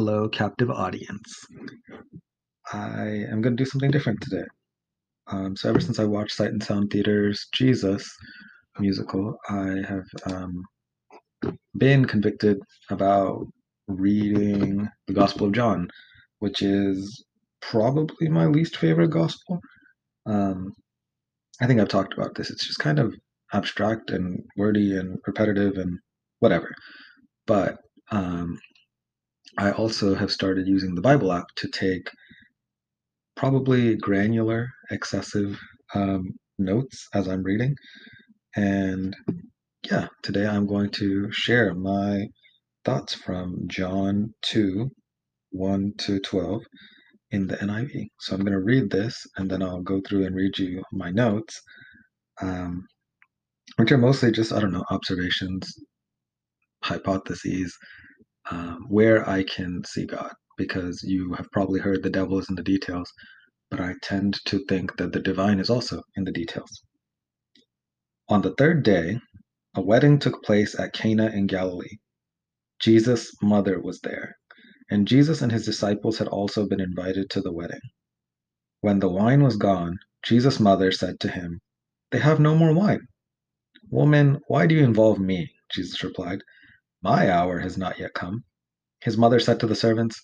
Hello, captive audience. I am going to do something different today. Um, so, ever since I watched Sight and Sound Theater's Jesus musical, I have um, been convicted about reading the Gospel of John, which is probably my least favorite gospel. Um, I think I've talked about this. It's just kind of abstract and wordy and repetitive and whatever. But um, I also have started using the Bible app to take probably granular, excessive um, notes as I'm reading. And yeah, today I'm going to share my thoughts from John 2 1 to 12 in the NIV. So I'm going to read this and then I'll go through and read you my notes, um, which are mostly just, I don't know, observations, hypotheses, um, where I can see God, because you have probably heard the devil is in the details, but I tend to think that the divine is also in the details. On the third day, a wedding took place at Cana in Galilee. Jesus' mother was there, and Jesus and his disciples had also been invited to the wedding. When the wine was gone, Jesus' mother said to him, They have no more wine. Woman, why do you involve me? Jesus replied, my hour has not yet come. His mother said to the servants,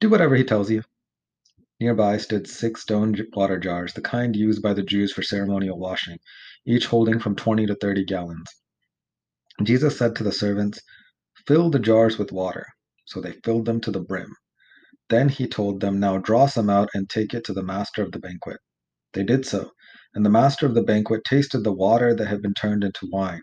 Do whatever he tells you. Nearby stood six stone water jars, the kind used by the Jews for ceremonial washing, each holding from 20 to 30 gallons. Jesus said to the servants, Fill the jars with water. So they filled them to the brim. Then he told them, Now draw some out and take it to the master of the banquet. They did so, and the master of the banquet tasted the water that had been turned into wine.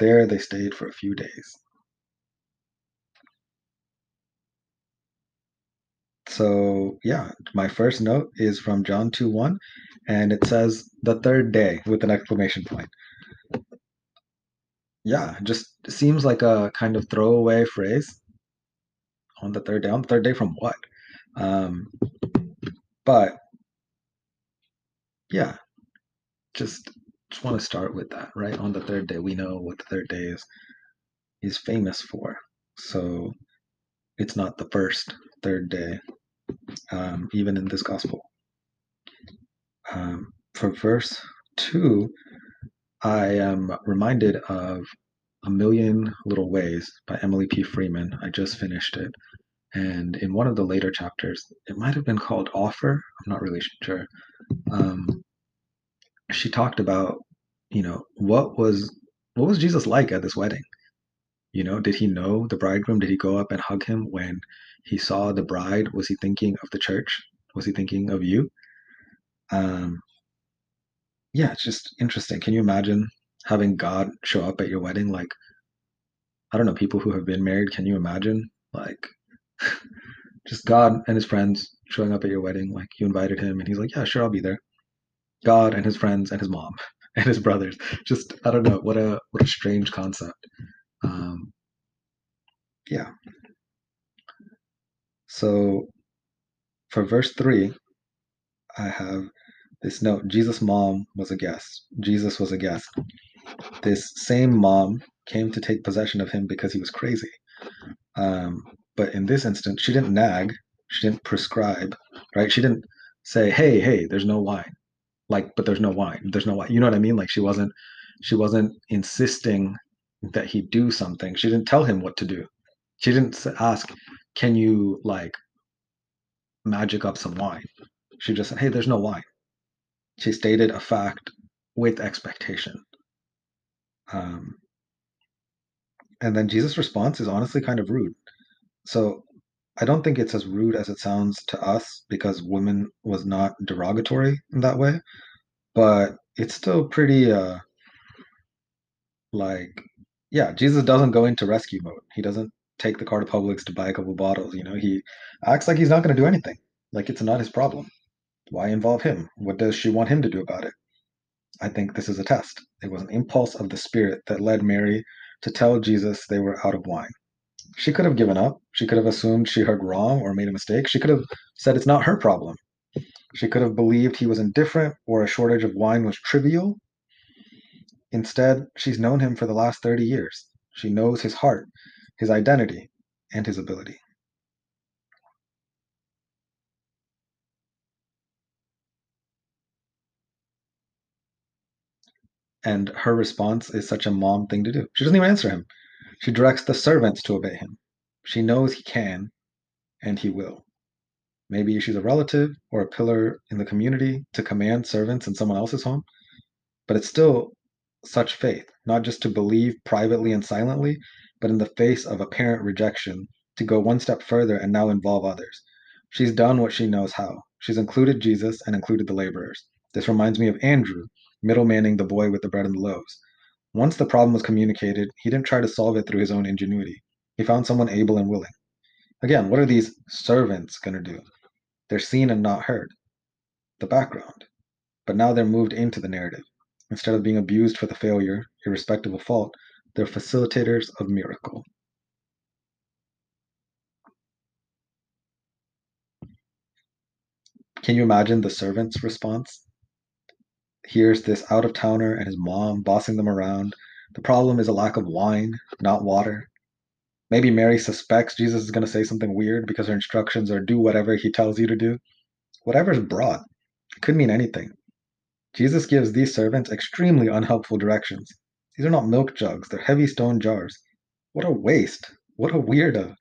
There they stayed for a few days. So, yeah, my first note is from John 2 1, and it says the third day with an exclamation point. Yeah, just seems like a kind of throwaway phrase on the third day. On the third day from what? Um, but yeah, just just want to start with that, right? On the third day, we know what the third day is is famous for. So it's not the first third day, um, even in this gospel. Um, for verse two, I am reminded of A Million Little Ways by Emily P. Freeman. I just finished it. And in one of the later chapters, it might have been called Offer. I'm not really sure. Um, she talked about, you know, what was what was Jesus like at this wedding? You know, did he know the bridegroom? Did he go up and hug him when he saw the bride? Was he thinking of the church? Was he thinking of you? Um, yeah, it's just interesting. Can you imagine having God show up at your wedding? Like, I don't know, people who have been married, can you imagine? Like, just God and his friends showing up at your wedding. Like, you invited him, and he's like, yeah, sure, I'll be there. God and his friends and his mom and his brothers. Just I don't know what a what a strange concept. Um, yeah. So for verse three, I have this note: Jesus' mom was a guest. Jesus was a guest. This same mom came to take possession of him because he was crazy. Um, but in this instance, she didn't nag. She didn't prescribe. Right? She didn't say, "Hey, hey, there's no wine." Like but there's no wine there's no wine you know what i mean? Like she wasn't she wasn't insisting that he do something. She didn't tell him what to do. She didn't ask can you like magic up some wine? She just said hey there's no wine. She stated a fact with expectation. Um, and then jesus response is honestly kind of rude. So i don't think it's as rude as it sounds to us because women was not derogatory in that way but it's still pretty uh like yeah jesus doesn't go into rescue mode he doesn't take the car to Publix to buy a couple bottles. You know, he acts like he's not going to do anything, like it's not his problem. Why involve him? What does she want him to do about it? I think this is a test. It was an impulse of the Spirit that led Mary to tell Jesus they were out of wine. She could have given up. She could have assumed she heard wrong or made a mistake. She could have said it's not her problem. She could have believed he was indifferent or a shortage of wine was trivial. Instead, she's known him for the last 30 years. She knows his heart, his identity, and his ability. And her response is such a mom thing to do. She doesn't even answer him. She directs the servants to obey him. She knows he can and he will. Maybe she's a relative or a pillar in the community to command servants in someone else's home, but it's still such faith, not just to believe privately and silently, but in the face of apparent rejection, to go one step further and now involve others. She's done what she knows how. She's included Jesus and included the laborers. This reminds me of Andrew, middlemaning the boy with the bread and the loaves. Once the problem was communicated, he didn't try to solve it through his own ingenuity. He found someone able and willing. Again, what are these servants going to do? They're seen and not heard. The background. But now they're moved into the narrative. Instead of being abused for the failure, irrespective of fault, they're facilitators of miracle. Can you imagine the servant's response? Here's this out of towner and his mom bossing them around. The problem is a lack of wine, not water. Maybe Mary suspects Jesus is going to say something weird because her instructions are do whatever he tells you to do. Whatever's brought. It could mean anything. Jesus gives these servants extremely unhelpful directions. These are not milk jugs, they're heavy stone jars. What a waste. What a weirdo.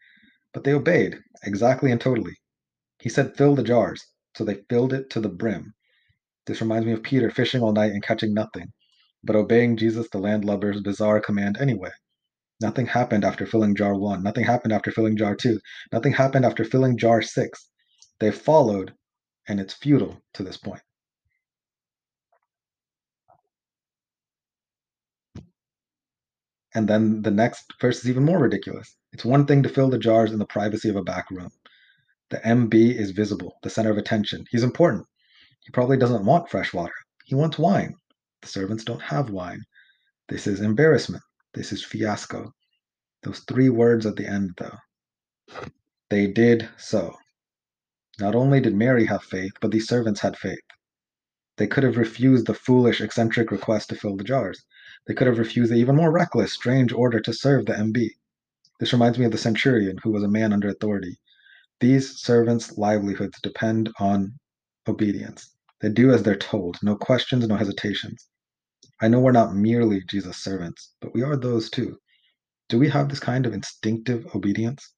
But they obeyed, exactly and totally. He said, fill the jars, so they filled it to the brim. This reminds me of Peter fishing all night and catching nothing, but obeying Jesus the landlubber's bizarre command anyway. Nothing happened after filling jar one. Nothing happened after filling jar two. Nothing happened after filling jar six. They followed, and it's futile to this point. And then the next verse is even more ridiculous. It's one thing to fill the jars in the privacy of a back room. The MB is visible, the center of attention. He's important. He probably doesn't want fresh water. He wants wine. The servants don't have wine. This is embarrassment. This is fiasco. Those three words at the end, though. They did so. Not only did Mary have faith, but these servants had faith. They could have refused the foolish, eccentric request to fill the jars. They could have refused the even more reckless, strange order to serve the MB. This reminds me of the centurion, who was a man under authority. These servants' livelihoods depend on obedience. They do as they're told, no questions, no hesitations. I know we're not merely Jesus' servants, but we are those too. Do we have this kind of instinctive obedience?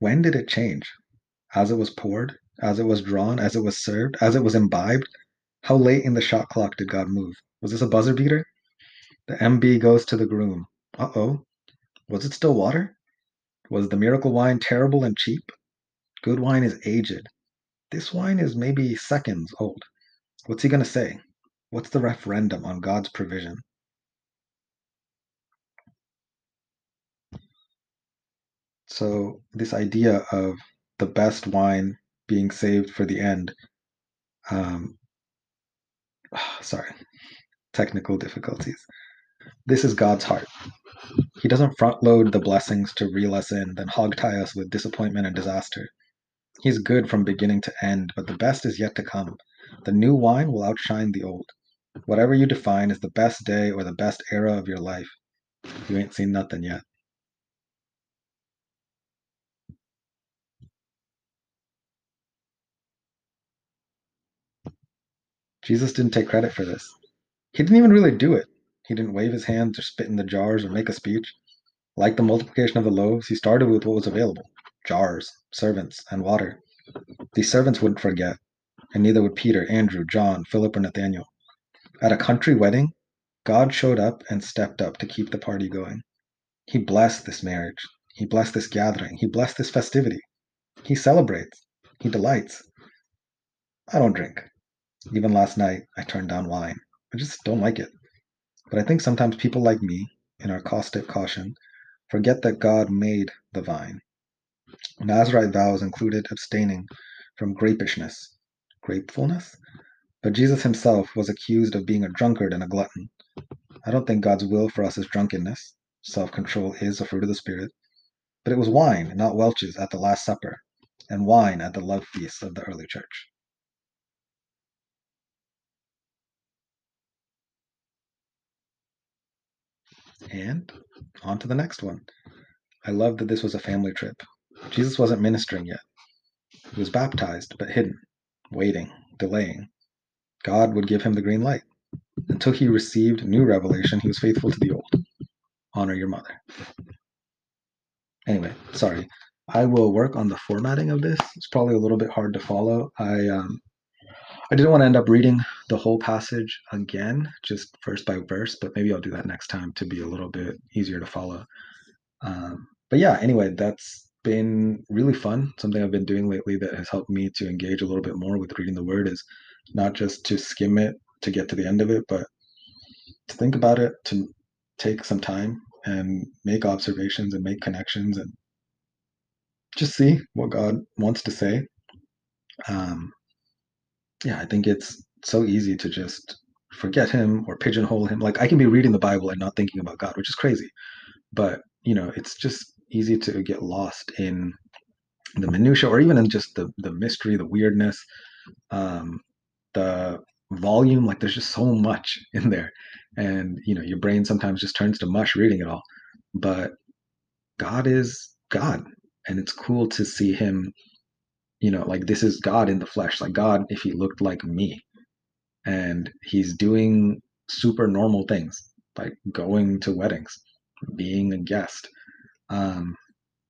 When did it change? As it was poured? As it was drawn? As it was served? As it was imbibed? How late in the shot clock did God move? Was this a buzzer beater? The MB goes to the groom. Uh oh. Was it still water? Was the miracle wine terrible and cheap? Good wine is aged. This wine is maybe seconds old. What's he going to say? What's the referendum on God's provision? So, this idea of the best wine being saved for the end, um, sorry, technical difficulties. This is God's heart. He doesn't front load the blessings to reel us in, then hog tie us with disappointment and disaster. He's good from beginning to end, but the best is yet to come. The new wine will outshine the old. Whatever you define as the best day or the best era of your life, you ain't seen nothing yet. Jesus didn't take credit for this. He didn't even really do it. He didn't wave his hands or spit in the jars or make a speech. Like the multiplication of the loaves, he started with what was available jars, servants, and water. These servants wouldn't forget, and neither would Peter, Andrew, John, Philip, or Nathaniel. At a country wedding, God showed up and stepped up to keep the party going. He blessed this marriage. He blessed this gathering. He blessed this festivity. He celebrates. He delights. I don't drink. Even last night, I turned down wine. I just don't like it. But I think sometimes people like me, in our caustic caution, forget that God made the vine. Nazarite vows included abstaining from grapishness, grapefulness? But Jesus himself was accused of being a drunkard and a glutton. I don't think God's will for us is drunkenness. Self control is a fruit of the Spirit. But it was wine, not Welch's, at the Last Supper, and wine at the love feasts of the early church. And on to the next one. I love that this was a family trip. Jesus wasn't ministering yet. He was baptized, but hidden, waiting, delaying. God would give him the green light. Until he received new revelation, he was faithful to the old. Honor your mother. Anyway, sorry. I will work on the formatting of this. It's probably a little bit hard to follow. I um, I didn't want to end up reading the whole passage again, just verse by verse, but maybe I'll do that next time to be a little bit easier to follow. Um, but yeah, anyway, that's been really fun. Something I've been doing lately that has helped me to engage a little bit more with reading the word is not just to skim it to get to the end of it, but to think about it, to take some time and make observations and make connections and just see what God wants to say. Um, yeah, I think it's so easy to just forget him or pigeonhole him. Like I can be reading the Bible and not thinking about God, which is crazy. But, you know, it's just easy to get lost in the minutia or even in just the the mystery, the weirdness, um, the volume. Like there's just so much in there. And, you know, your brain sometimes just turns to mush reading it all. But God is God. And it's cool to see him you know like this is god in the flesh like god if he looked like me. And he's doing super normal things like going to weddings being a guest um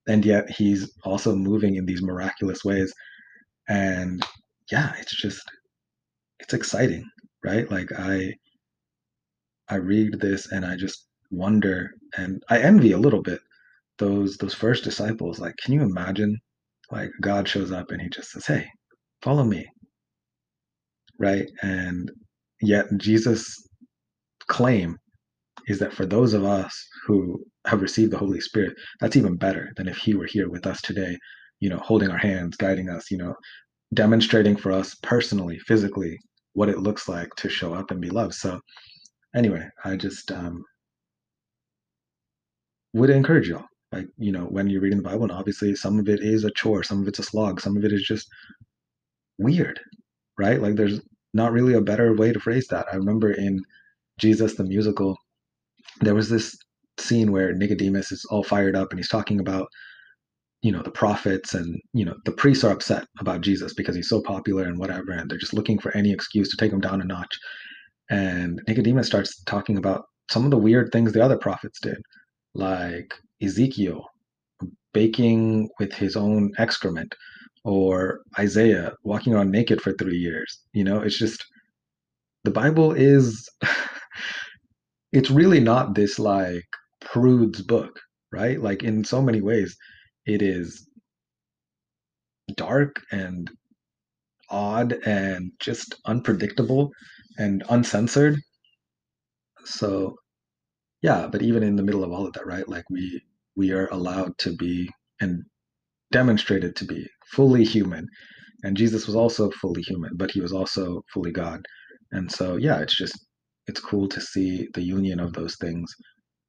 and yet he's also moving in these miraculous ways. And yeah it's just it's exciting right? Like i i read this and i just wonder and i envy a little bit those those first disciples. Like can you imagine like God shows up and he just says, Hey, follow me. Right. And yet Jesus' claim is that for those of us who have received the Holy Spirit, that's even better than if he were here with us today, you know, holding our hands, guiding us, you know, demonstrating for us personally, physically, what it looks like to show up and be loved. So anyway, I just um, would encourage y'all like you know when you're reading the bible and obviously some of it is a chore some of it's a slog some of it is just weird right? Like there's not really a better way to phrase that. I remember in jesus the musical there was this scene where nicodemus is all fired up and he's talking about you know the prophets and you know the priests are upset about jesus because he's so popular and whatever and they're just looking for any excuse to take him down a notch. And nicodemus starts talking about some of the weird things the other prophets did like Ezekiel baking with his own excrement or Isaiah walking around naked for three years. You know, it's just the Bible is it's really not this like prude's book, right? Like in so many ways, it is dark and odd and just unpredictable and uncensored. So yeah, but even in the middle of all of that, right? Like we we are allowed to be and demonstrated to be fully human. And Jesus was also fully human, but he was also fully God. And so yeah, it's just it's cool to see the union of those things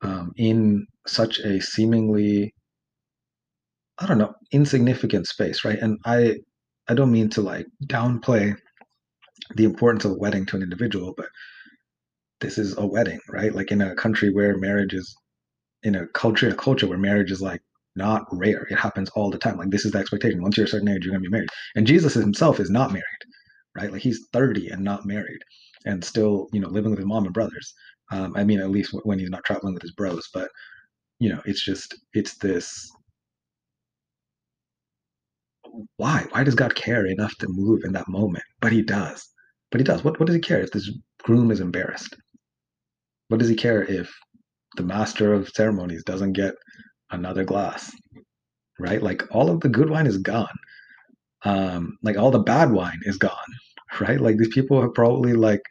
um, in such a seemingly I don't know insignificant space, right? And I I don't mean to like downplay the importance of a wedding to an individual, but this is a wedding, right? Like in a country where marriage is in a culture, a culture where marriage is like not rare. It happens all the time. Like this is the expectation. Once you're a certain age, you're gonna be married. And Jesus himself is not married, right? Like he's 30 and not married, and still, you know, living with his mom and brothers. Um, I mean, at least when he's not traveling with his bros. But you know, it's just it's this. Why? Why does God care enough to move in that moment? But he does. But he does. What what does he care if this groom is embarrassed? What does he care if the master of ceremonies doesn't get another glass? Right? Like all of the good wine is gone. Um, like all the bad wine is gone. Right? Like these people have probably like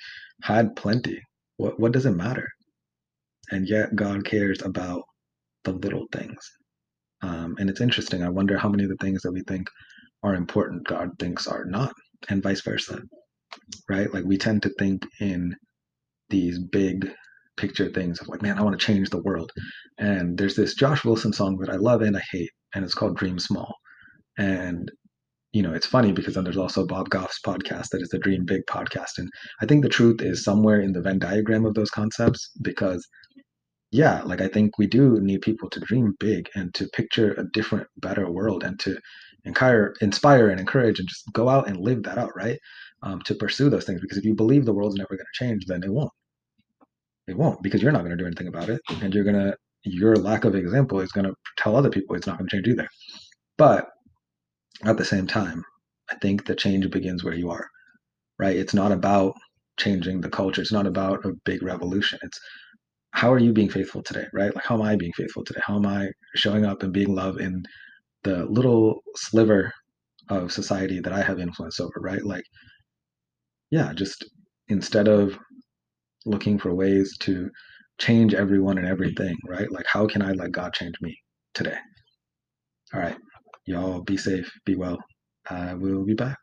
had plenty. What what does it matter? and yet God cares about the little things. Um, and it's interesting. I wonder how many of the things that we think are important, God thinks are not, and vice versa. Right? Like we tend to think in these big picture things of like, man, I want to change the world. And there's this Josh Wilson song that I love and I hate, and it's called Dream Small. And you know, it's funny because then there's also Bob Goff's podcast that is the Dream Big podcast. And I think the truth is somewhere in the Venn diagram of those concepts because yeah, like I think we do need people to dream big and to picture a different, better world and to inspire, and encourage and just go out and live that out, right? Um, to pursue those things because if you believe the world's never going to change, then it won't. It won't because you're not going to do anything about it, and you're gonna your lack of example is going to tell other people it's not going to change either. But at the same time, I think the change begins where you are, right? It's not about changing the culture. It's not about a big revolution. It's how are you being faithful today, right? Like how am I being faithful today? How am I showing up and being love in the little sliver of society that I have influence over, right? Like, yeah, just instead of looking for ways to change everyone and everything, right? Like, how can I let God change me today? All right. Y'all be safe, be well. I will be back.